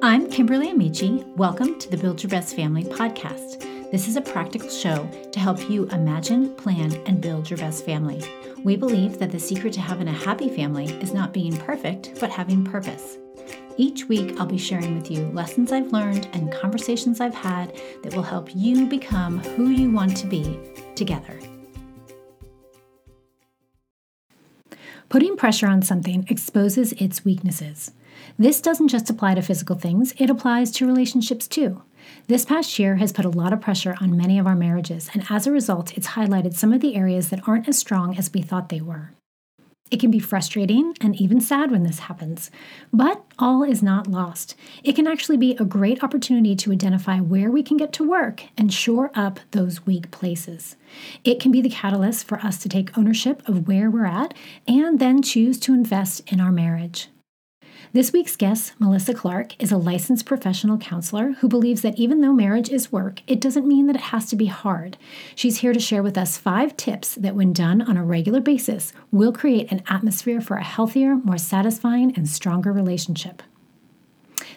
I'm Kimberly Amici. Welcome to the Build Your Best Family podcast. This is a practical show to help you imagine, plan, and build your best family. We believe that the secret to having a happy family is not being perfect, but having purpose. Each week, I'll be sharing with you lessons I've learned and conversations I've had that will help you become who you want to be together. Putting pressure on something exposes its weaknesses. This doesn't just apply to physical things, it applies to relationships too. This past year has put a lot of pressure on many of our marriages, and as a result, it's highlighted some of the areas that aren't as strong as we thought they were. It can be frustrating and even sad when this happens, but all is not lost. It can actually be a great opportunity to identify where we can get to work and shore up those weak places. It can be the catalyst for us to take ownership of where we're at and then choose to invest in our marriage. This week's guest, Melissa Clark, is a licensed professional counselor who believes that even though marriage is work, it doesn't mean that it has to be hard. She's here to share with us five tips that, when done on a regular basis, will create an atmosphere for a healthier, more satisfying, and stronger relationship.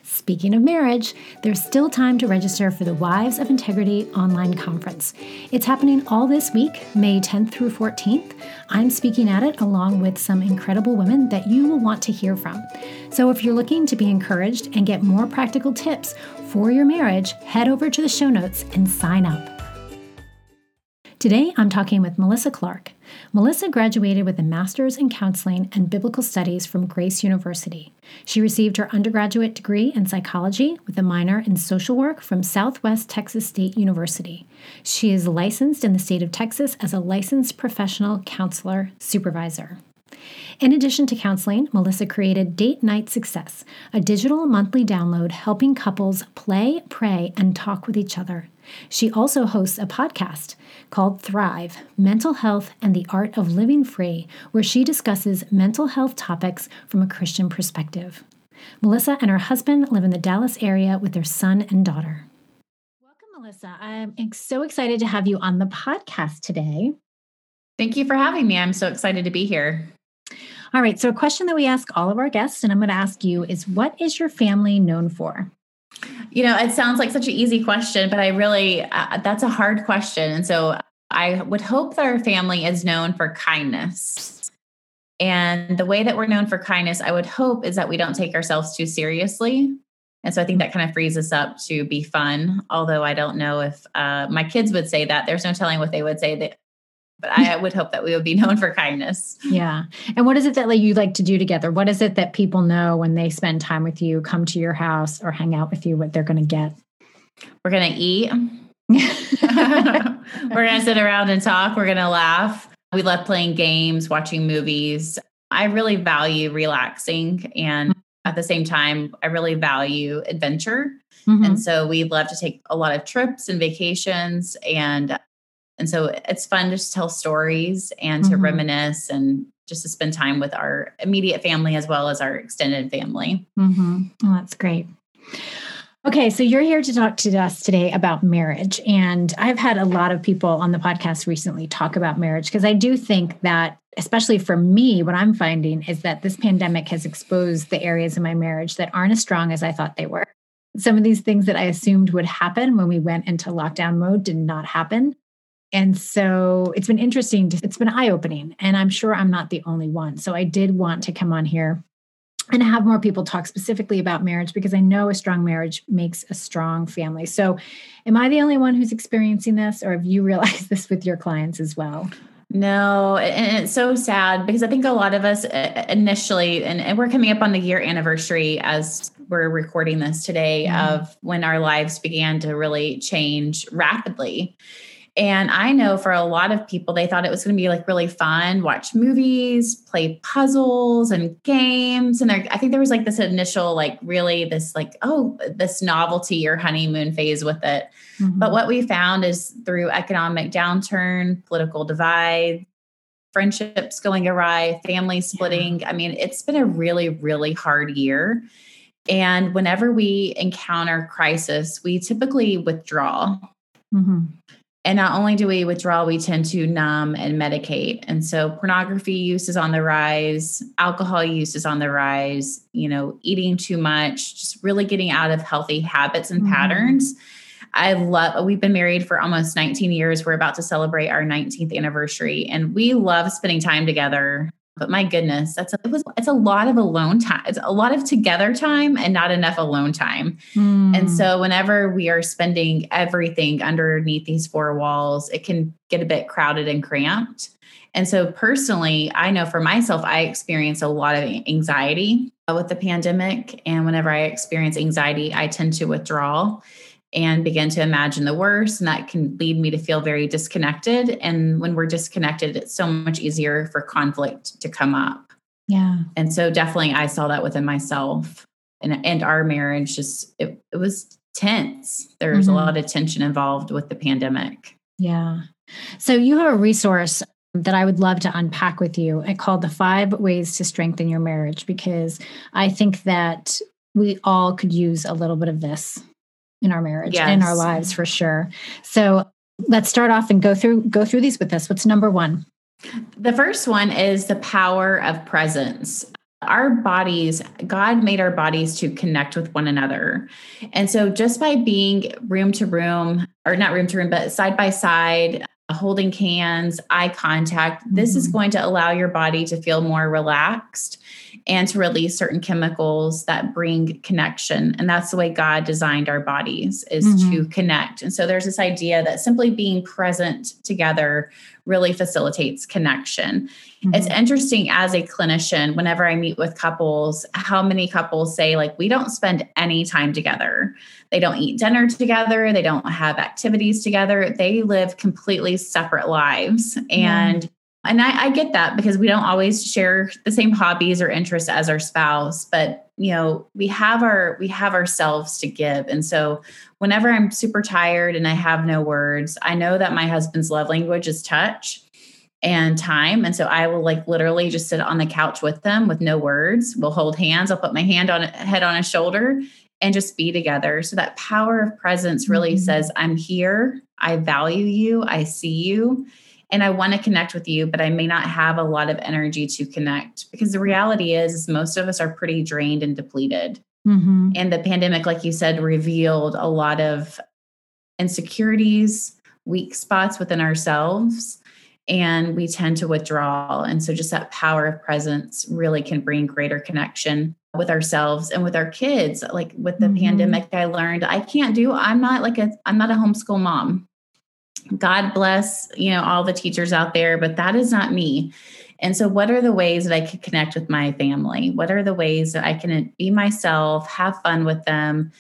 Speaking of marriage, there's still time to register for the Wives of Integrity online conference. It's happening all this week, May 10th through 14th. I'm speaking at it along with some incredible women that you will want to hear from. So if you're looking to be encouraged and get more practical tips for your marriage, head over to the show notes and sign up. Today, I'm talking with Melissa Clark. Melissa graduated with a master's in counseling and biblical studies from Grace University. She received her undergraduate degree in psychology with a minor in social work from Southwest Texas State University. She is licensed in the state of Texas as a licensed professional counselor supervisor. In addition to counseling, Melissa created Date Night Success, a digital monthly download helping couples play, pray, and talk with each other. She also hosts a podcast called Thrive Mental Health and the Art of Living Free, where she discusses mental health topics from a Christian perspective. Melissa and her husband live in the Dallas area with their son and daughter. Welcome, Melissa. I'm so excited to have you on the podcast today. Thank you for having me. I'm so excited to be here. All right. So, a question that we ask all of our guests, and I'm going to ask you, is what is your family known for? You know, it sounds like such an easy question, but I really, uh, that's a hard question. And so I would hope that our family is known for kindness. And the way that we're known for kindness, I would hope, is that we don't take ourselves too seriously. And so I think that kind of frees us up to be fun. Although I don't know if uh, my kids would say that. There's no telling what they would say. That but I would hope that we would be known for kindness. Yeah. And what is it that like you like to do together? What is it that people know when they spend time with you, come to your house or hang out with you, what they're going to get? We're going to eat. We're going to sit around and talk. We're going to laugh. We love playing games, watching movies. I really value relaxing. And at the same time, I really value adventure. Mm-hmm. And so we love to take a lot of trips and vacations. And and so it's fun to tell stories and to mm-hmm. reminisce and just to spend time with our immediate family as well as our extended family. Mm-hmm. Oh, that's great. Okay, so you're here to talk to us today about marriage. And I've had a lot of people on the podcast recently talk about marriage because I do think that, especially for me, what I'm finding is that this pandemic has exposed the areas of my marriage that aren't as strong as I thought they were. Some of these things that I assumed would happen when we went into lockdown mode did not happen. And so it's been interesting. To, it's been eye opening. And I'm sure I'm not the only one. So I did want to come on here and have more people talk specifically about marriage because I know a strong marriage makes a strong family. So, am I the only one who's experiencing this, or have you realized this with your clients as well? No, and it's so sad because I think a lot of us uh, initially, and, we're coming up on the year anniversary as we're recording this today mm-hmm. of when our lives began to really change rapidly. And I know for a lot of people, they thought it was going to be like really fun, watch movies, play puzzles and games. And there, I think there was like this initial, like really this, like, oh, this novelty or honeymoon phase with it. Mm-hmm. But what we found is through economic downturn, political divide, friendships going awry, family splitting. Yeah. I mean, it's been a really, really hard year. And whenever we encounter crisis, we typically withdraw. Mm-hmm. And not only do we withdraw, we tend to numb and medicate. And so pornography use is on the rise, alcohol use is on the rise, you know, eating too much, just really getting out of healthy habits and mm-hmm. patterns. I love, we've been married for almost 19 years. We're about to celebrate our 19th anniversary, and we love spending time together. But my goodness, that's a, it was it's a lot of alone time. It's a lot of together time and not enough alone time. Mm. And so whenever we are spending everything underneath these four walls, it can get a bit crowded and cramped. And so personally, I know for myself, I experience a lot of anxiety with the pandemic. And whenever I experience anxiety, I tend to withdraw and begin to imagine the worst. And that can lead me to feel very disconnected. And when we're disconnected, it's so much easier for conflict to come up. Yeah. And so definitely I saw that within myself. And, and our marriage just it, it was tense. There was mm-hmm. a lot of tension involved with the pandemic. Yeah. So you have a resource that I would love to unpack with you. I called the five ways to strengthen your marriage because I think that we all could use a little bit of this in our marriage yes. and in our lives for sure. So let's start off and go through go through these with us. What's number one? The first one is the power of presence. Our bodies, God made our bodies to connect with one another. And so just by being room to room, or not room to room, but side by side, holding hands, eye contact, mm-hmm. this is mm-hmm. going to allow your body to feel more relaxed and to release certain chemicals that bring connection. And that's the way god designed our bodies is mm-hmm. to connect. And so there's this idea that simply being present together really facilitates connection. Mm-hmm. it's interesting as a clinician whenever i meet with couples how many couples say like we don't spend any time together. They don't eat dinner together. They don't have activities together. They live completely separate lives. And and I, I, get that because we don't always share the same hobbies or interests as our spouse, but you know, we have our we have ourselves to give. And so whenever I'm super tired and I have no words, I know that my husband's love language is touch and time. And so I will like literally just sit on the couch with them with no words. We'll hold hands. I'll put my hand on head on his shoulder and just be together. So that power of presence really mm-hmm. says, I'm here. I value you. I see you and I want to connect with you, but I may not have a lot of energy to connect because the reality is, most of us are pretty drained and depleted. Mm-hmm. And the pandemic, like you said, revealed a lot of insecurities, weak spots within ourselves, and we tend to withdraw. And so, just that power of presence really can bring greater connection with ourselves and with our kids. Like with the mm-hmm. pandemic, I learned I can't do, I'm not like a, I'm not a homeschool mom. God bless, you know, all the teachers out there, but that is not me. And so, what are the ways that I can connect with my family? What are the ways that I can be myself, have fun with them,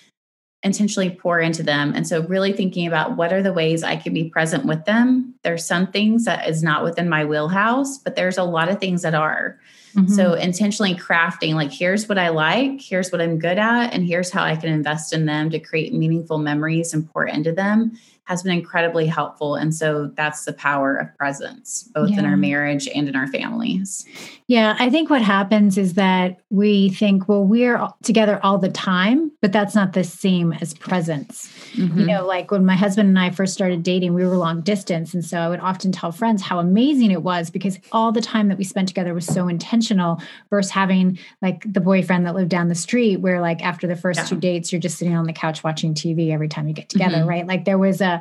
intentionally pour into them? And so, really thinking about what are the ways I can be present with them. There's some things that is not within my wheelhouse, but there's a lot of things that are. Mm-hmm. So, intentionally crafting, like, here's what I like, here's what I'm good at, and here's how I can invest in them to create meaningful memories and pour into them has been incredibly helpful. And so that's the power of presence, both yeah. in our marriage and in our families. Yeah, I think what happens is that we think, well, we're together all the time, but that's not the same as presence. Mm-hmm. You know, like when my husband and I first started dating, we were long distance. And so I would often tell friends how amazing it was because all the time that we spent together was so intentional versus having like the boyfriend that lived down the street, where like after the first yeah. two dates, you're just sitting on the couch watching TV every time you get together, mm-hmm. right? Like there was a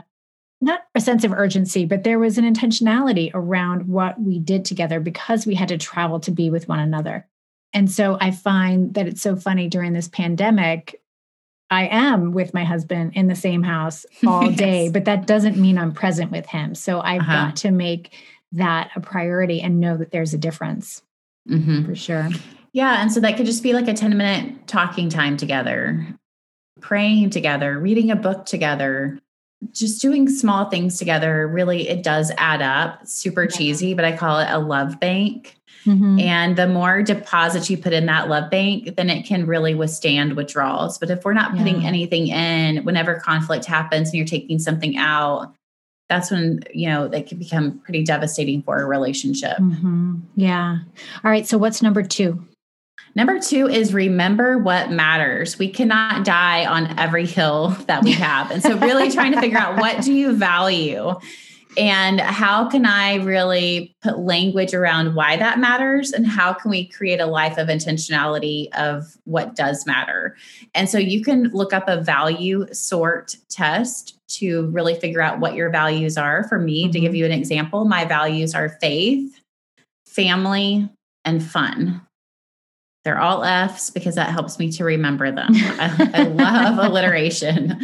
not a sense of urgency, but there was an intentionality around what we did together because we had to travel to be with one another. And so I find that it's so funny during this pandemic. I am with my husband in the same house all yes. day, but that doesn't mean I'm present with him. So I've uh-huh. got to make that a priority and know that there's a difference mm-hmm. for sure. Yeah. And so that could just be like a 10 minute talking time together, praying together, reading a book together, just doing small things together really it does add up. Super cheesy but i call it a love bank. Mm-hmm. and the more deposits you put in that love bank then it can really withstand withdrawals. But if we're not putting yeah. anything in whenever conflict happens and you're taking something out that's when you know they can become pretty devastating for a relationship. Mm-hmm. yeah. All right. So what's number two Number two is remember what matters. We cannot die on every hill that we have. And so, really trying to figure out what do you value? And how can I really put language around why that matters? And how can we create a life of intentionality of what does matter? And so you can look up a value sort test to really figure out what your values are. For me, mm-hmm. to give mm-hmm. you an example, my values are faith, family, and fun. They're all F's because that helps me to remember them. I, I, love alliteration.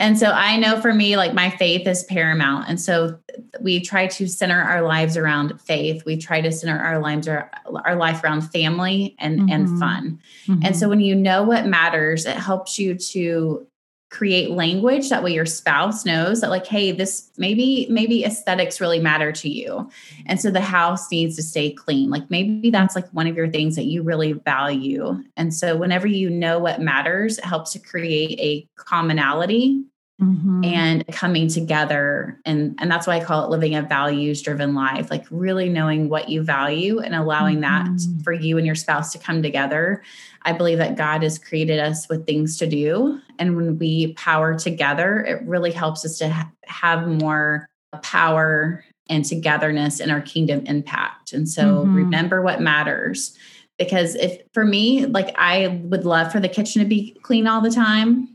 And so I know for me, like my faith is paramount. And so we try to center our lives around faith. We try to center our lives, our, our life around family and, mm-hmm. and fun. Mm-hmm. And so when you know what matters, it helps you to create language that way your spouse knows that like hey this maybe maybe aesthetics really matter to you. And so the house needs to stay clean. Like maybe that's like one of your things that you really value. And so whenever you know what matters it helps to create a commonality Mm-hmm. and coming together and and that's why i call it living a values driven life like really knowing what you value and allowing mm-hmm. that for you and your spouse to come together i believe that god has created us with things to do and when we power together it really helps us to ha- have more power and togetherness in our kingdom impact and so mm-hmm. remember what matters because if for me like i would love for the kitchen to be clean all the time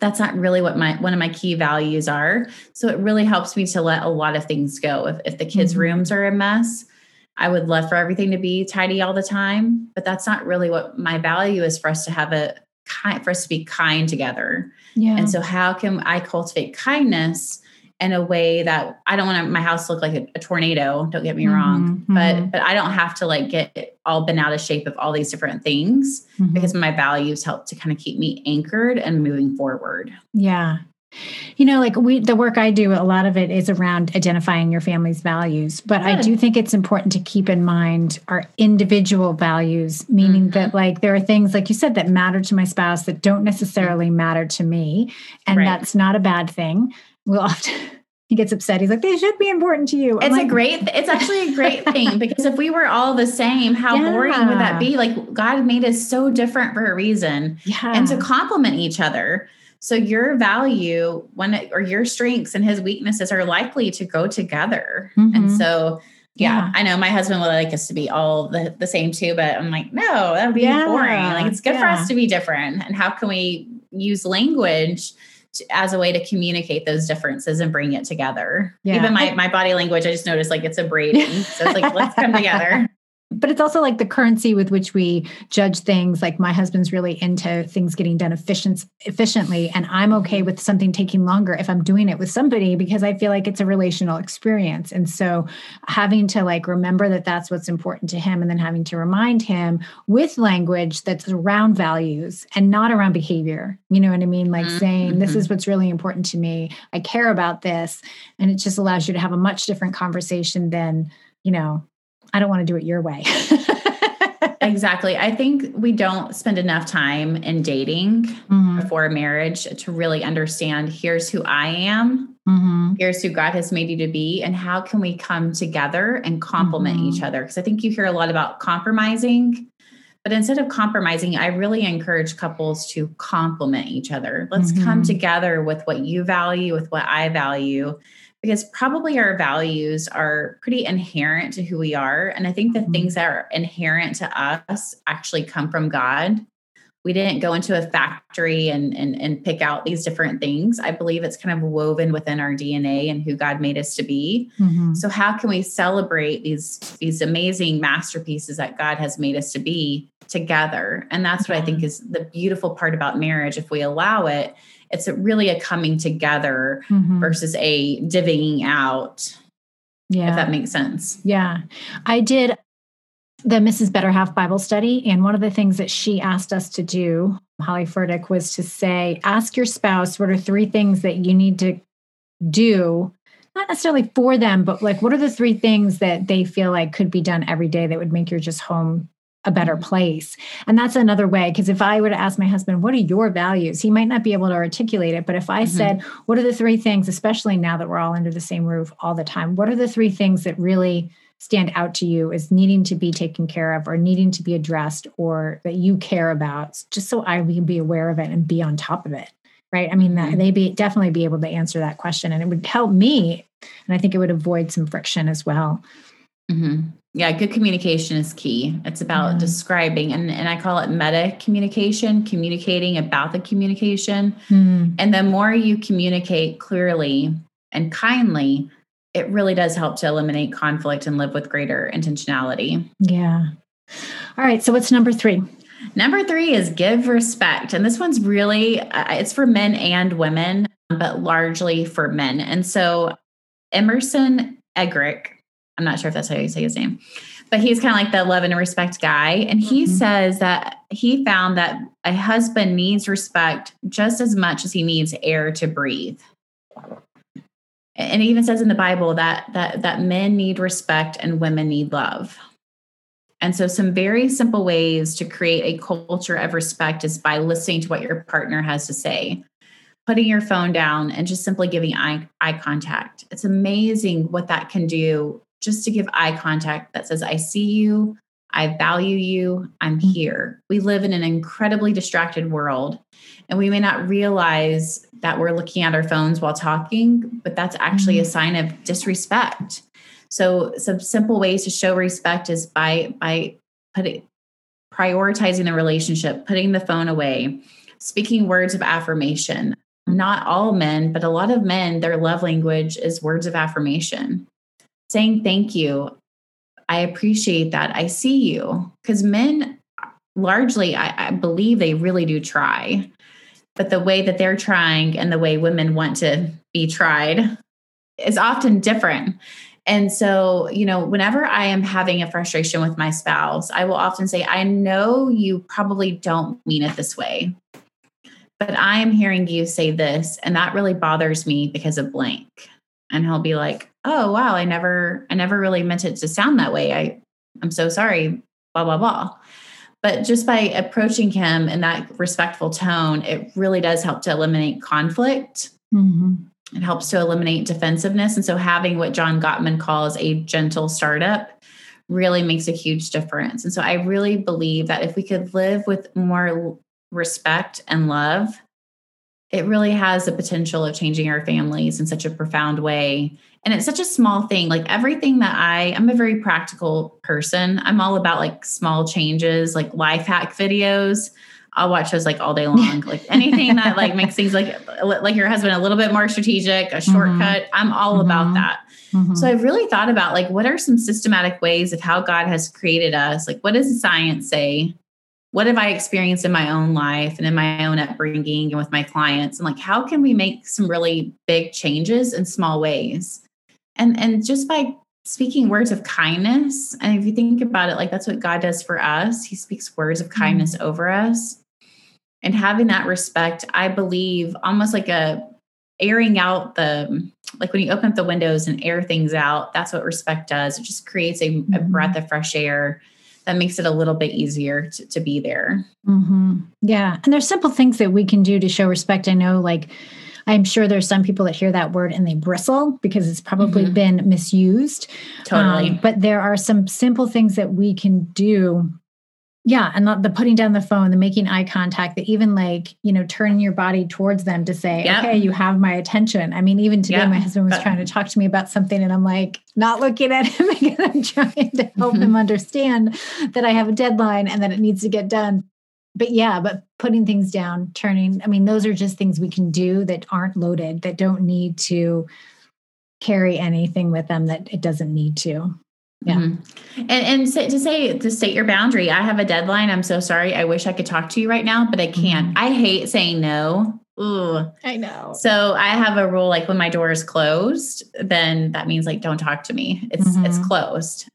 that's not really what my one of my key values are. So it really helps me to let a lot of things go. If if the kids' mm-hmm. rooms are a mess, I would love for everything to be tidy all the time, but that's not really what my value is for us to have a kind for us to be kind together. Yeah. And so how can I cultivate kindness in a way that I don't want my house to look like a, a tornado. Don't get me mm-hmm, wrong, mm-hmm. but but I don't have to like get all bent out of shape of all these different things mm-hmm. because my values help to kind of keep me anchored and moving forward. Yeah. You know, like we, the work I do, a lot of it is around identifying your family's values. But Good. I do think it's important to keep in mind our individual values, meaning mm-hmm. that, like, there are things, like you said, that matter to my spouse that don't necessarily matter to me. And right. that's not a bad thing we'll often he gets upset. He's like, they should be important to you. I'm it's like, a great, it's actually a great thing because if we were all the same, how yeah. boring would that be? Like God made us so different for a reason yeah. and to complement each other. So your value when it, or your strengths and his weaknesses are likely to go together. Mm-hmm. And so yeah, yeah, I know my husband would like us to be all the, the same too, but I'm like, no, that would be boring. Like it's good for us to be different. And how can we use language to, as a way to communicate those differences and bring it together. Yeah. Even my my body language, I just noticed like it's a braiding. so it's like let's come together but it's also like the currency with which we judge things. Like my husband's really into things getting done efficient, efficiently and i'm okay with something taking longer if i'm doing it with somebody because i feel like it's a relational experience. And so having to like remember that that's what's important to him and then having to remind him with language that's around values and not around behavior. You know what i mean? Like mm-hmm. saying this is mm-hmm. what's really important to me. I care about this. And it just allows you to have a much different conversation than you know I don't want to do it your way. exactly. I think we don't spend enough time in dating mm-hmm. before marriage to really understand here's who I am, mm-hmm. here's who God has made you to be, and how can we come together and complement mm-hmm. each other? Because I think you hear a lot about compromising. But instead of compromising, I really encourage couples to complement each other. Let's come mm-hmm. together with what you value, with what I value, because probably our values are pretty inherent to who we are. And I think the mm-hmm. things that are inherent to us actually come from God. We didn't go into a factory and, and, and pick out these different things. I believe it's kind of woven within our DNA and who God made us to be. Mm-hmm. So how can we celebrate these, these amazing masterpieces that God has made us to be together? And that's what I think is the beautiful part about marriage. If we allow it, it's really a coming together mm-hmm. versus a divvying out. Yeah. If that makes sense. Yeah. I did the Mrs. Better Half Bible study. And one of the things that she asked us to do, Holly Furtick, was to say, ask your spouse what are three things that you need to do, not necessarily for them, but like what are the three things that they feel like could be done every day that would make your just home a better mm-hmm. place. And that's another way. Because if I were to ask my husband, what are your values? He might not be able to articulate it. But if I mm-hmm. said, what are the three things, especially now that we're all under the same roof all the time, what are the three things that really stand out to you as needing to be taken care of or needing to be addressed or that you care about just so i can be aware of it and be on top of it right i mean mm-hmm. they be definitely be able to answer that question and it would help me and i think it would avoid some friction as well mm-hmm. yeah good communication is key it's about mm-hmm. describing and, and i call it meta communication communicating about the communication mm. and the more you communicate clearly and kindly it really does help to eliminate conflict and live with greater intentionality. Yeah. All right. So what's number three? Number three is give respect. And this one's really, uh, it's for men and women, but largely for men. And so Emerson Eggerichs, I'm not sure if that's how you say his name, but he's kind of like the love and respect guy. And he mm-hmm. says that he found that a husband needs respect just as much as he needs air to breathe and it even says in the bible that that that men need respect and women need love and so some very simple ways to create a culture of respect is by listening to what your partner has to say putting your phone down and just simply giving eye, eye contact it's amazing what that can do just to give eye contact that says i see you I value you. I'm mm-hmm. here. We live in an incredibly distracted world, and we may not realize that we're looking at our phones while talking, but that's actually a mm-hmm. sign of disrespect. So, some simple ways to show respect is by by putting prioritizing the relationship, putting the phone away, speaking words of affirmation. Not all men, but a lot of men, their love language is words of affirmation. Saying thank you. I appreciate that. I see you. Because men, largely, I, I, believe they really do try. But the way that they're trying and the way women want to be tried is often different. And so, you know, whenever I am having a frustration with my spouse, I will often say, I know you probably don't mean it this way, but I am hearing you say this, and that really bothers me because of blank and he'll be like oh wow i never i never really meant it to sound that way. I i'm so sorry blah blah blah. But just by approaching him in that respectful tone it really does help to eliminate conflict. Mm-hmm. it helps to eliminate defensiveness. And so having what john gottman calls a gentle startup really makes a huge difference. And so i really believe that if we could live with more respect and love it really has the potential of changing our families in such a profound way. And it's such a small thing. Like everything that I, I'm a very practical person. I'm all about like small changes, like life hack videos. I'll watch those like all day long. like anything that like makes things like like your husband a little bit more strategic, a shortcut. Mm-hmm. I'm all mm-hmm. about that. Mm-hmm. So I've really thought about like what are some systematic ways of how God has created us? Like what does science say? What have I experienced in my own life and in my own upbringing and with my clients? And like, how can we make some really big changes in small ways? And and just by speaking words of kindness, and if you think about it, like that's what God does for us. He speaks words of kindness mm-hmm. over us. And having that respect, I believe, almost like a airing out the like when you open up the windows and air things out, that's what respect does. It just creates a, mm-hmm. a breath of fresh air that makes it a little bit easier to, to be there. Mm-hmm. Yeah. And there's simple things that we can do to show respect. I know, like, I'm sure there's some people that hear that word and they bristle because it's probably mm-hmm. been misused. Totally. Um, but there are some simple things that we can do yeah and the, the, putting down the phone the making eye contact the even like you know turning your body towards them to say yep. okay you have my attention i mean even today yep. my husband was trying to talk to me about something and i'm like not looking at him because i'm trying to help mm-hmm. him understand that i have a deadline and that it needs to get done but yeah but putting things down turning i mean those are just things we can do that aren't loaded that don't need to carry anything with them that it doesn't need to yeah. Mm-hmm. And and say, to say to state your boundary. I have a deadline. I'm so sorry. I wish I could talk to you right now, but I can't. Mm-hmm. I hate saying no. Ooh. I know. So I have a rule like when my door is closed, then that means like don't talk to me. It's mm-hmm. it's closed.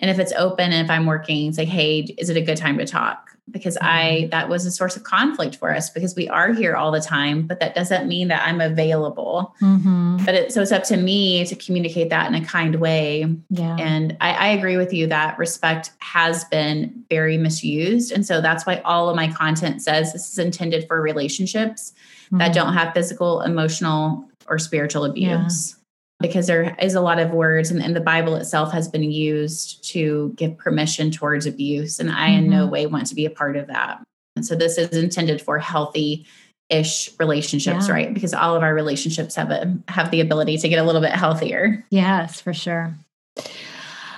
And if it's open and if I'm working, say, hey, is it a good time to talk? Because I mm-hmm. that was a source of conflict for us because we are here all the time, but that doesn't mean that I'm available. Mm-hmm. But it, so it's up to me to communicate that in a kind way. Yeah. And I, I agree with you that respect has been very misused. And so that's why all of my content says this is intended for relationships mm-hmm. that don't have physical, emotional, or spiritual abuse. Because there is a lot of words and, and, the bible itself has been used to give permission towards abuse and i mm-hmm. in no mm-hmm. way want to be a part of that and so this is intended for healthy ish relationships yeah. right because all of our relationships have a have the ability to get a little bit healthier yes for sure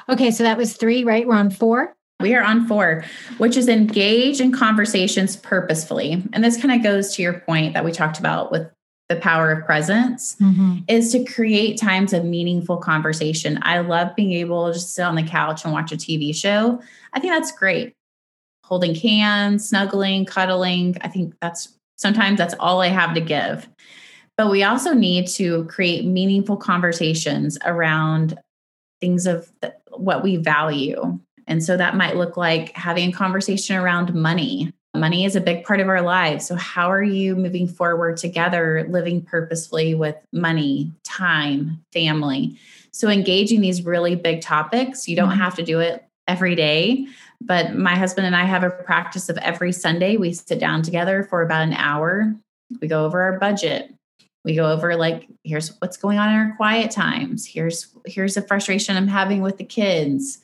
okay so that was three right we're on four we are on four, which is engage in conversations purposefully. And this kind of goes to your point that we talked about with the power of presence mm-hmm. is to create times of meaningful conversation. I love being able to just sit on the couch and watch a TV show. I think that's great. Holding hands, snuggling, cuddling. I think that's sometimes that's all I have to give. But we also need to create meaningful conversations around things of the, what we value. And so that might look like having a conversation around money Money is a big part of our lives. So, how are you moving forward together, living purposefully with money, time, family? So, engaging these really big topics, you don't mm-hmm. have to do it every day. But my husband and I have a practice of every Sunday, we sit down together for about an hour. We go over our budget. We go over like here's what's going on in our quiet times. Here's here's the frustration I'm having with the kids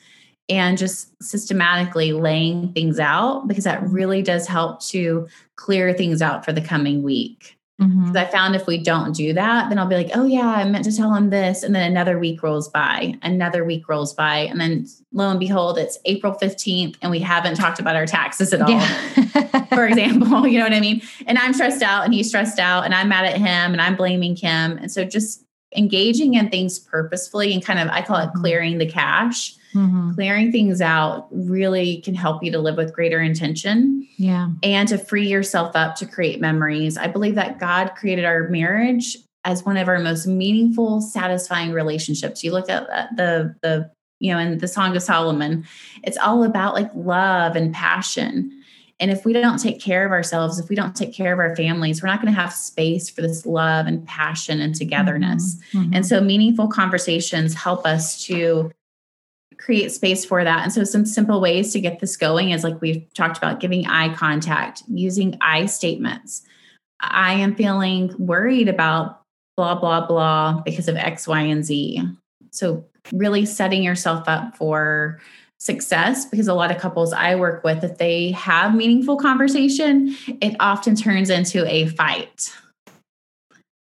and just systematically laying things out because that really does help to clear things out for the coming week. Mm-hmm. I found if we don't do that, then I'll be like, oh, yeah, I meant to tell him this. And then another week rolls by, another week rolls by. And then lo and behold, it's April 15th and we haven't talked about our taxes at all, yeah. for example. You know what I mean? And I'm stressed out and he's stressed out and I'm mad at him and I'm blaming him. And so just engaging in things purposefully and kind of, I call it mm-hmm. clearing the cache Mm-hmm. Clearing things out really can help you to live with greater intention. Yeah. And to free yourself up to create memories. I believe that God created our marriage as one of our most meaningful, satisfying relationships. You look at the the you know in the Song of Solomon, it's all about like love and passion. And if we don't take care of ourselves, if we don't take care of our families, we're not going to have space for this love and passion and togetherness. Mm-hmm. Mm-hmm. And so meaningful conversations help us to create space for that. And so, some simple ways to get this going is like we've talked about giving eye contact, using I statements. I am feeling worried about blah, blah, blah because of X, Y, and Z. So, really setting yourself up for success because a lot of couples I work with, if they have meaningful conversation, it often turns into a fight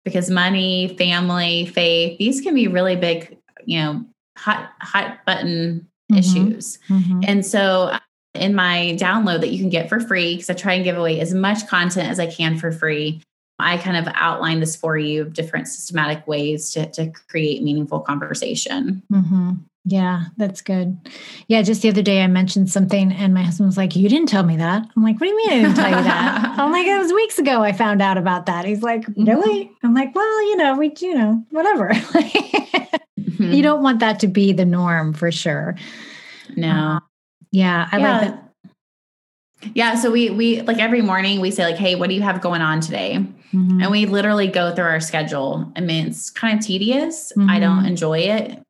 because money, family, faith, these can be really big, you know, hot hot button mm-hmm. issues. Mm-hmm. And so in my download that you can get for free because I try and give away as much content as I can for free. I kind of outline this for you of different systematic ways to, to create meaningful conversation. Mm-hmm. Yeah, that's good. Yeah, just the other day I mentioned something and my husband was like, You didn't tell me that. I'm like, What do you mean I didn't tell you that? I'm like, It was weeks ago I found out about that. He's like, mm-hmm. Really? I'm like, Well, you know, we, you know, whatever. Mm-hmm. You don't want that to be the norm for sure. No. Uh, yeah, I yeah. like that. Yeah, so we we like every morning we say like, "Hey, what do you have going on today?" Mm-hmm. And we literally go through our schedule. I mean, it's kind of tedious. Mm-hmm. I don't enjoy it,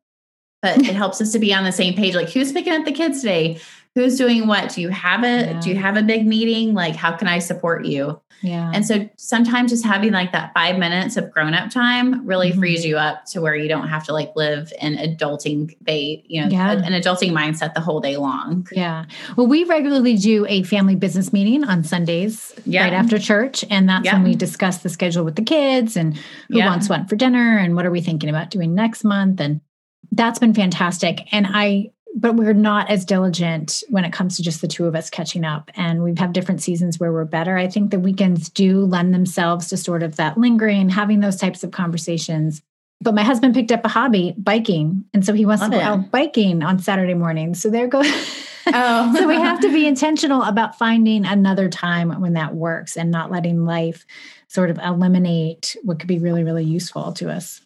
but it helps us to be on the same page. Like, who's picking up the kids today? who's doing what do you have a yeah. do you have a big meeting like how can i support you yeah and so sometimes just having like that five minutes of grown-up time really mm-hmm. frees you up to where you don't have to like live in adulting bait you know yeah. an adulting mindset the whole day long yeah well we regularly do a family business meeting on sundays yeah. right after church and that's yeah. when we discuss the schedule with the kids and who wants what for dinner and what are we thinking about doing next month and that's been fantastic and i but we're not as diligent when it comes to just the two of us catching up. And we've had different seasons where we're better. I think the weekends do lend themselves to sort of that lingering, having those types of conversations. But my husband picked up a hobby, biking. And so he wants Love to go it. out biking on Saturday morning. So there goes. Oh. so we have to be intentional about finding another time when that works and not letting life sort of eliminate what could be really, really useful to us.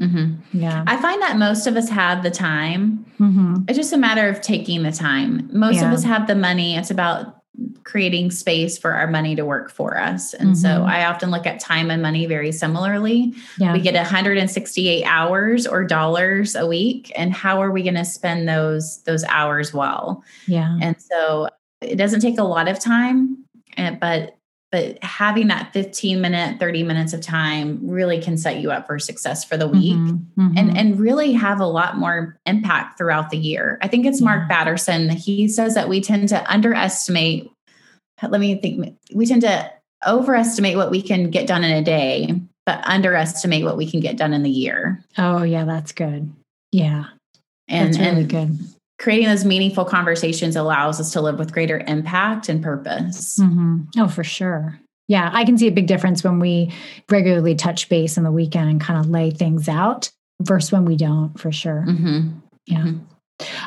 Mm-hmm. Yeah. I find that most of us have the time. Mm-hmm. It's just a matter of taking the time. Most yeah. of us have the money. It's about creating space for our money to work for us. And mm-hmm. so I often look at time and money very similarly. Yeah. We get 168 hours or dollars a week and how are we going to spend those those hours well? Yeah. And so it doesn't take a lot of time, eh, but but having that 15 minute 30 minutes of time really can set you up for success for the week mm-hmm, mm-hmm. and and really have a lot more impact throughout the year. I think it's mark yeah. batterson. He says that we tend to underestimate let me think we tend to overestimate what we can get done in a day but underestimate what we can get done in the year. Oh yeah that's good. Yeah. And that's really and good creating those meaningful conversations allows us to live with greater impact and purpose. Mm-hmm. Oh, for sure. Yeah, I can see a big difference when we regularly touch base on the weekend and kind of lay things out versus when we don't, for sure. Mm-hmm. Yeah. Mm-hmm.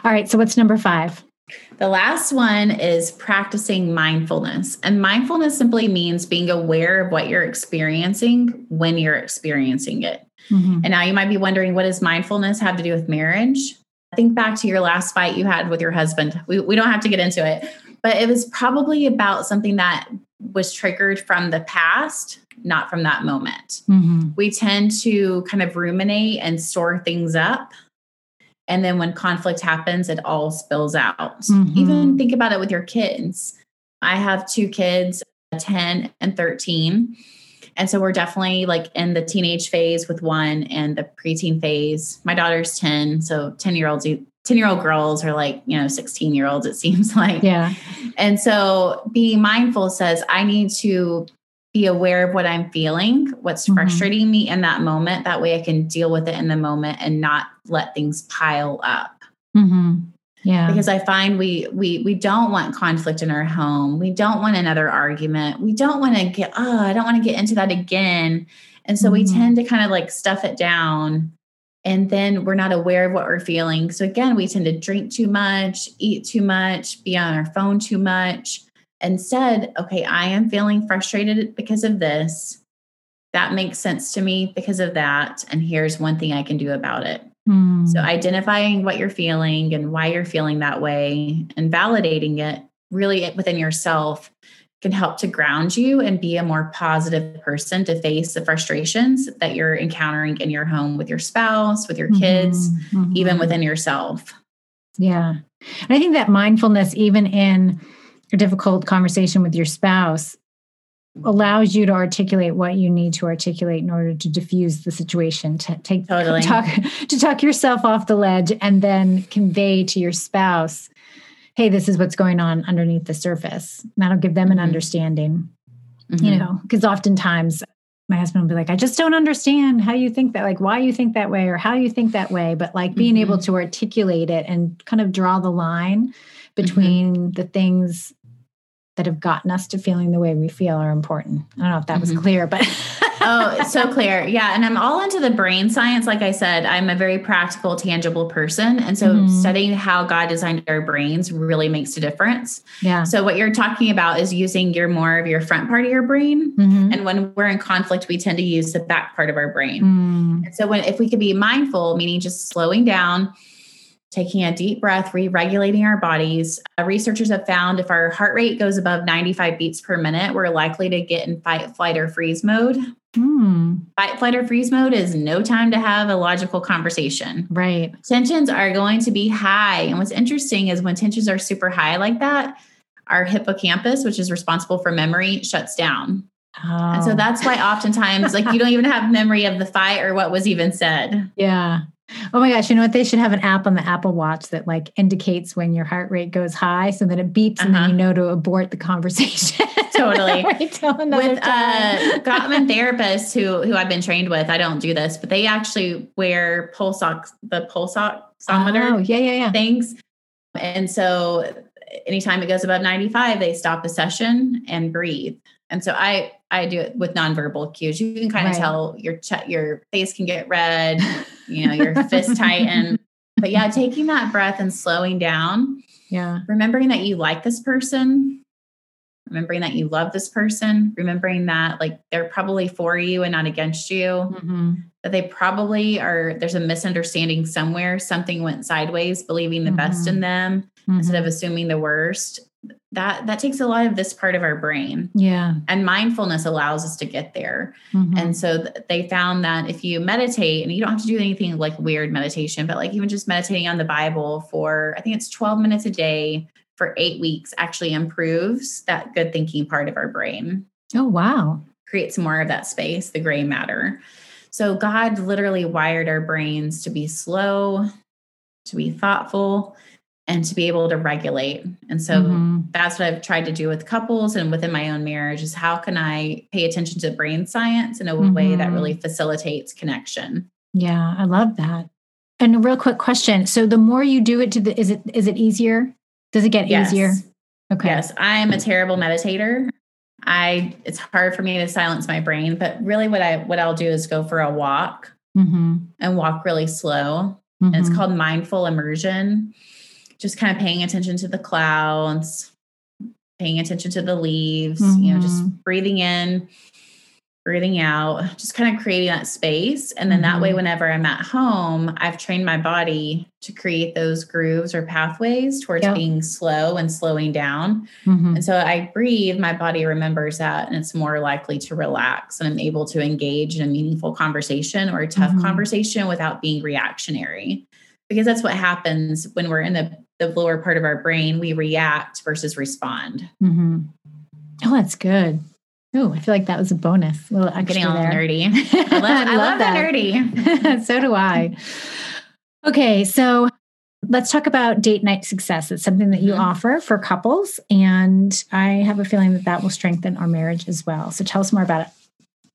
All right. So, what's number five? The last one is practicing mindfulness. And mindfulness simply means being aware of what you're experiencing when you're experiencing it. Mm-hmm. And now you might be wondering what does mindfulness have to do with marriage? Think back to your last fight you had with your husband. We, we don't have to get into it, but it was probably about something that was triggered from the past, not from that moment. Mm-hmm. We tend to kind of ruminate and store things up. And then when conflict happens, it all spills out. Mm-hmm. Even think about it with your kids. I have two kids, 10 and 13 and so we're definitely like in the teenage phase with one and the preteen phase. My daughter's 10. So 10 year olds, 10 year old girls are like, you know, 16 year olds, it seems like. Yeah. And so being mindful says, I need to be aware of what I'm feeling, what's mm-hmm. frustrating me in that moment. That way I can deal with it in the moment and not let things pile up. Mm-hmm. Yeah. Because I find we we we don't want conflict in our home. We don't want another argument. We don't want to get oh, I don't want to get into that again. And so mm-hmm. we tend to kind of like stuff it down and then we're not aware of what we're feeling. So again, we tend to drink too much, eat too much, be on our phone too much. Instead, okay, I am feeling frustrated because of this. That makes sense to me because of that. And here's one thing I can do about it. Hmm. So identifying what you're feeling and why you're feeling that way and validating it really within yourself can help to ground you and be a more positive person to face the frustrations that you're encountering in your home with your spouse, with your kids, mm-hmm. mm-hmm. even within yourself. Yeah. And I think that mindfulness, even in a difficult conversation with your spouse, allows you to articulate what you need to articulate in order to diffuse the situation to take totally. talk to talk yourself off the ledge and then convey to your spouse hey this is what's going on underneath the surface that'll give them an mm-hmm. understanding mm-hmm. you know because oftentimes my husband will be like i just don't understand how you think that like why you think that way or how you think that way but like being mm-hmm. able to articulate it and kind of draw the line mm-hmm. between the things that have gotten us to feeling the way we feel are important. I don't know if that was mm-hmm. clear, but oh, so clear. Yeah. And I'm all into the brain science. Like I said, I'm a very practical, tangible person. And so mm-hmm. studying how God designed our brains really makes a difference. Yeah. So what you're talking about is using your more of your front part of your brain. Mm-hmm. And when we're in conflict, we tend to use the back part of our brain. Mm. And so when if we could be mindful, meaning just slowing down, taking a deep breath, re regulating our bodies. Uh, researchers have found if our heart rate goes above 95 beats per minute, we're likely to get in fight, flight, or freeze mode. Mm. Fight, flight, or freeze mode is no time to have a logical conversation. Right. Tensions are going to be high. And what's interesting is when tensions are super high like that, our hippocampus, which is responsible for memory, shuts down. Oh. And so oh. that's why oftentimes, like, you don't even have memory of the fight or what was even said. Yeah. Oh my gosh, you know what? They should have an app on the Apple Watch that like indicates when your heart rate goes high so that it beeps uh-huh. and then you uh-huh. know to abort the conversation. totally. with uh, Gottman therapists who who I've been trained with, I don't do this, but they actually wear pulse ox the pulse oximeter oh, yeah, yeah, yeah. things. And so anytime it goes above 95, they stop the session and breathe. And so I I do it with nonverbal cues. You can kind of right. tell your ch- your face can get red, you know, your fist tighten. But yeah, taking that breath and slowing down. Yeah. Remembering that you like this person, remembering that you love this person, remembering that like they're probably for you and not against you. Mm-hmm. That they probably are there's a misunderstanding somewhere, something went sideways, believing the mm-hmm. best in them mm-hmm. instead of assuming the worst that that takes a lot of this part of our brain yeah and mindfulness allows us to get there mm-hmm. and so th- they found that if you meditate and you don't have to do anything like weird meditation but like even just meditating on the bible for i think it's 12 minutes a day for eight weeks actually improves that good thinking part of our brain Oh, wow. creates more of that space, the gray matter. So God literally wired our brains to be slow, to be thoughtful, and to be able to regulate. And so mm-hmm. that's what I've tried to do with couples and within my own marriage is how can I pay attention to brain science in a mm-hmm. way that mm-hmm. really facilitates connection. Yeah, I love that. And a real quick question. So the more you do it to the is it is it easier? Does it get yes. easier? Okay. Yes, I'm a terrible meditator. I it's hard for me to silence my brain, but really what I what I'll do is go for a walk mm-hmm. and walk really slow. Mm-hmm. And it's mm-hmm. called mindful immersion. Just kind of paying attention to the clouds, paying attention to the leaves, mm-hmm. you know, just mm-hmm. breathing in breathing out, just kind of creating that space. And then mm-hmm. that way, mm-hmm. whenever I'm at home, I've trained my body to create those grooves or pathways towards yep. being slow and slowing down. Mm-hmm. And so I breathe, my body remembers that and it's more likely to relax. And I'm able to engage in a meaningful conversation or a tough mm-hmm. conversation without being reactionary. Because that's what happens when we're in the, the lower part of our brain, we react versus respond. Mm-hmm. Oh, that's good. Oh, I feel like that was a bonus. A little extra Getting all there. nerdy. I love, I love, love that nerdy. so do I. Okay, so let's talk about date night success. It's something that you mm-hmm. offer for couples, and I have a feeling that that will strengthen our marriage as well. So tell us more about it.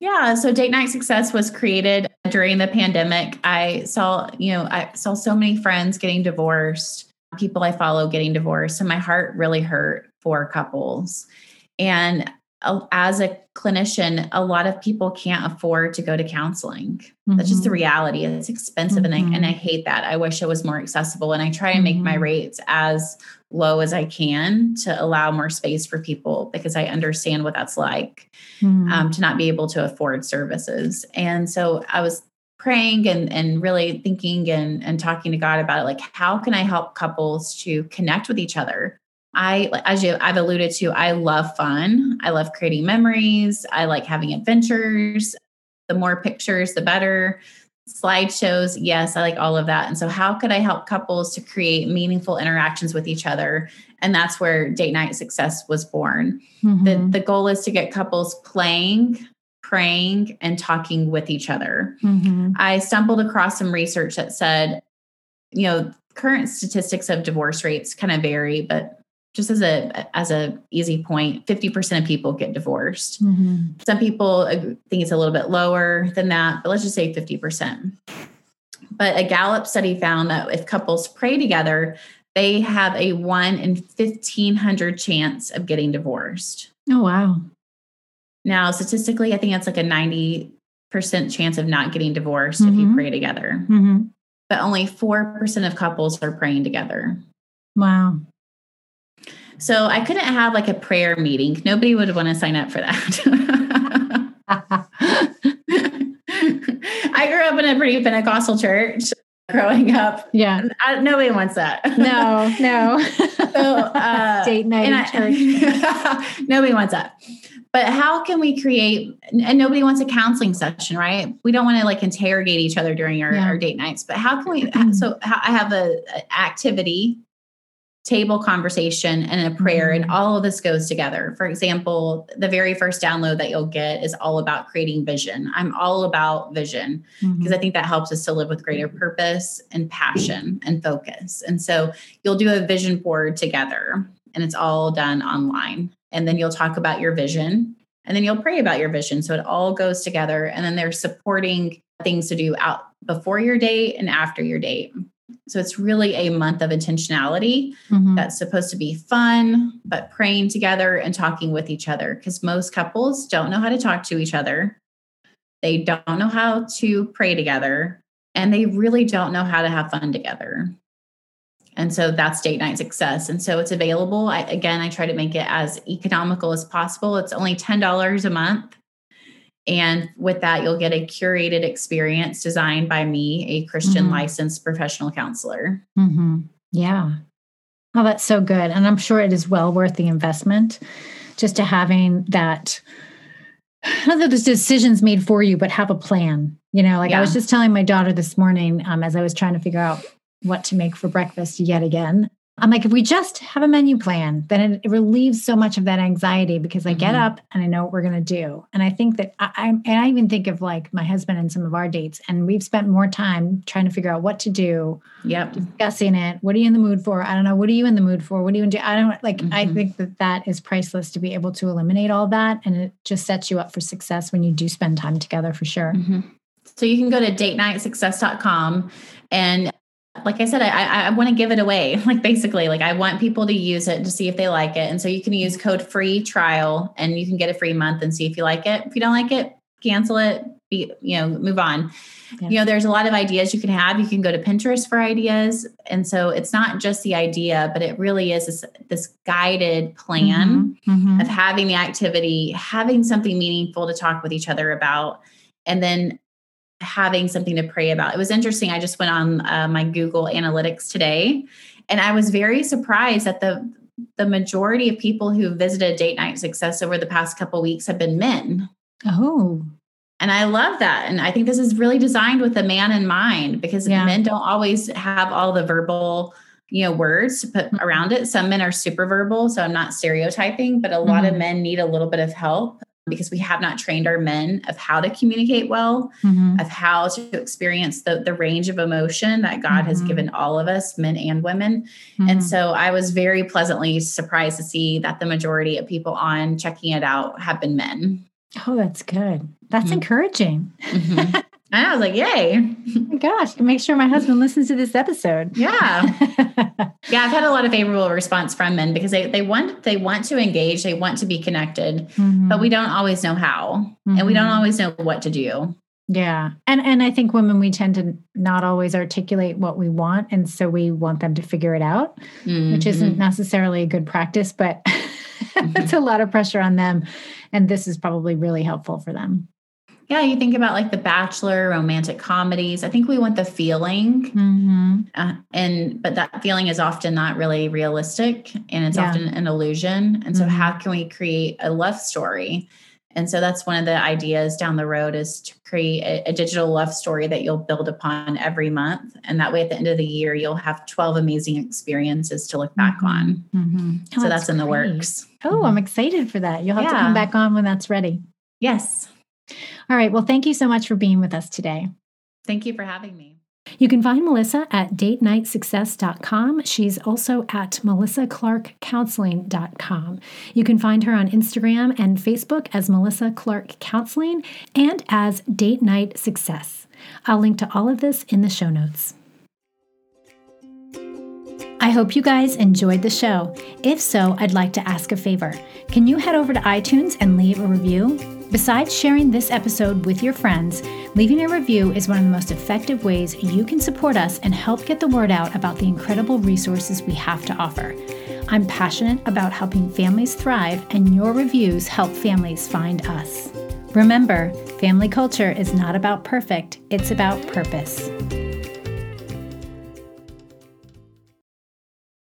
Yeah, so date night success was created during the pandemic. I saw, you know, I saw so many friends getting divorced, people I follow getting divorced, and my heart really hurt for couples. And as a clinician, a lot of people can't afford to go to counseling. Mm-hmm. That's just the mm-hmm. reality. It's expensive, mm-hmm. and I and I mm-hmm. hate that. I wish it was more accessible, and I try and make mm-hmm. my rates as low as I can to allow more space for people because I understand what that's like mm-hmm. um, to not be able to afford services. And so I was praying and and really thinking and and talking to God about it. Like, how can I help couples to connect with each other? I, as you, I've alluded to, I love fun. I love creating memories. I like having adventures. The more pictures, the better. Slideshows, yes, I like all of that. And so, how could I help couples to create meaningful interactions with each other? And that's where Date Night Success was born. Mm-hmm. The, the goal is to get couples playing, praying, and talking with each other. Mm-hmm. I stumbled across some research that said, you know, current statistics of divorce rates kind of vary, but just as a as a easy point 50% of people get divorced mm-hmm. some people think it's a little bit lower than that but let's just say 50% but a gallup study found that if couples pray together they have a 1 in 1500 chance of getting divorced oh wow now statistically i think that's like a 90% chance of not getting divorced mm-hmm. if you mm-hmm. pray together mm-hmm. but only 4% of couples are praying together wow so I couldn't have like a prayer meeting. Nobody would want to sign up for that. I grew up in a pretty Pentecostal church growing up. Yeah. I, nobody wants that. No, no. so, uh, Date night I, church. nobody wants that. But how can we create, and nobody wants a counseling session, right? We don't want to like interrogate each other during our, yeah. our date nights, but how can we, so I have a, a activity table conversation and a prayer mm-hmm. and all of this goes together for example the very first download that you'll get is all about creating vision i'm all about vision mm-hmm. because i think that helps us to live with greater purpose and passion and focus and so you'll do a vision board together and it's all done online and then you'll talk about your vision and then you'll pray about your vision so it all goes together and then there's supporting things to do out before your date and after your date so it's really a month of intentionality mm-hmm. that's supposed to be fun, but praying together and talking with each other because most couples don't know how to talk to each other. They don't know how to pray together, and they really don't know how to have fun together. And so that's date night success. And so it's available. I, again, I try to make it as economical as possible. It's only $10 a month. And with that, you'll get a curated experience designed by me, a Christian mm-hmm. licensed professional counselor. Mm-hmm. Yeah. Oh, that's so good. And I'm sure it is well worth the investment just to having that, not that there's decisions made for you, but have a plan. You know, like yeah. I was just telling my daughter this morning um, as I was trying to figure out what to make for breakfast yet again. I'm like, if we just have a menu plan, then it, it relieves so much of that anxiety because I mm-hmm. get up and I know what we're going to do. And I think that I, I, and I even think of like my husband and some of our dates, and we've spent more time trying to figure out what to do. Yep. Discussing it. What are you in the mood for? I don't know. What are you in the mood for? What do you do? I don't like, mm-hmm. I think that that is priceless to be able to eliminate all that. And it just sets you up for success when you do spend time together for sure. Mm-hmm. So you can go to datenightsuccess.com and like I said, I, I want to give it away. Like basically, like I want people to use it to see if they like it. And so you can use code free trial and you can get a free month and see if you like it. If you don't like it, cancel it, be, you know, move on. Yeah. You know, there's a lot of ideas you can have. You can go to Pinterest for ideas. And so it's not just the idea, but it really is this, this guided plan mm-hmm. Mm-hmm. of having the activity, having something meaningful to talk with each other about, and then having something to pray about. It was interesting. I just went on uh, my Google Analytics today, and I was very surprised that the the majority of people who visited Date Night Success over the past couple weeks have been men. Oh. And I love that. And I think this is really designed with a man in mind because yeah. men don't always have all the verbal, you know, words to put mm-hmm. around it. Some men are super verbal, so I'm not stereotyping, but a lot mm-hmm. of men need a little bit of help because we have not trained our men of how to communicate well, mm-hmm. of how to experience the, the range of emotion that God mm-hmm. has given all of us, men and women. Mm-hmm. And so I was very pleasantly surprised to see that the majority of people on checking it out have been men. Oh, that's good. That's mm-hmm. encouraging. Mm-hmm. And I was like, yay. Oh gosh, make sure my husband listens to this episode. Yeah. yeah, I've had a lot of favorable response from men because they, they want they want to engage, they want to be connected, mm-hmm. but we don't always know how. Mm-hmm. And we don't mm-hmm. always know what to do. Yeah. And and I think women we tend to not always articulate what we want and so we want them to figure it out, mm-hmm. which isn't mm-hmm. necessarily a good practice, but it's a lot of pressure on them and this is probably really helpful for them yeah, you think about like The Bachelor, romantic comedies. I think we want the feeling, mm-hmm. uh, and but that feeling is often not really realistic, and it's yeah. often an illusion. And so, mm-hmm. how can we create a love story? And so, that's one of the ideas down the road is to create a, a digital love story that you'll build upon every month, and that way, at the end of the year, you'll have twelve amazing experiences to look back mm-hmm. on. Mm-hmm. Oh, so that's, that's in the works. Oh, I'm excited for that. You'll have yeah. to come back on when that's ready. Yes. All right. Well, thank you so much for being with us today. Thank you for having me. You can find Melissa at datenightsuccess.com. She's also at melissaclarkcounseling.com. You can find her on Instagram and Facebook as Melissa Clark Counseling and as Date Night Success. I'll link to all of this in the show notes. I hope you guys enjoyed the show. If so, I'd like to ask a favor. Can you head over to iTunes and leave a review? Besides sharing this episode with your friends, leaving a review is one of the most effective ways you can support us and help get the word out about the incredible resources we have to offer. I'm passionate about helping families thrive, and your reviews help families find us. Remember, family culture is not about perfect, it's about purpose.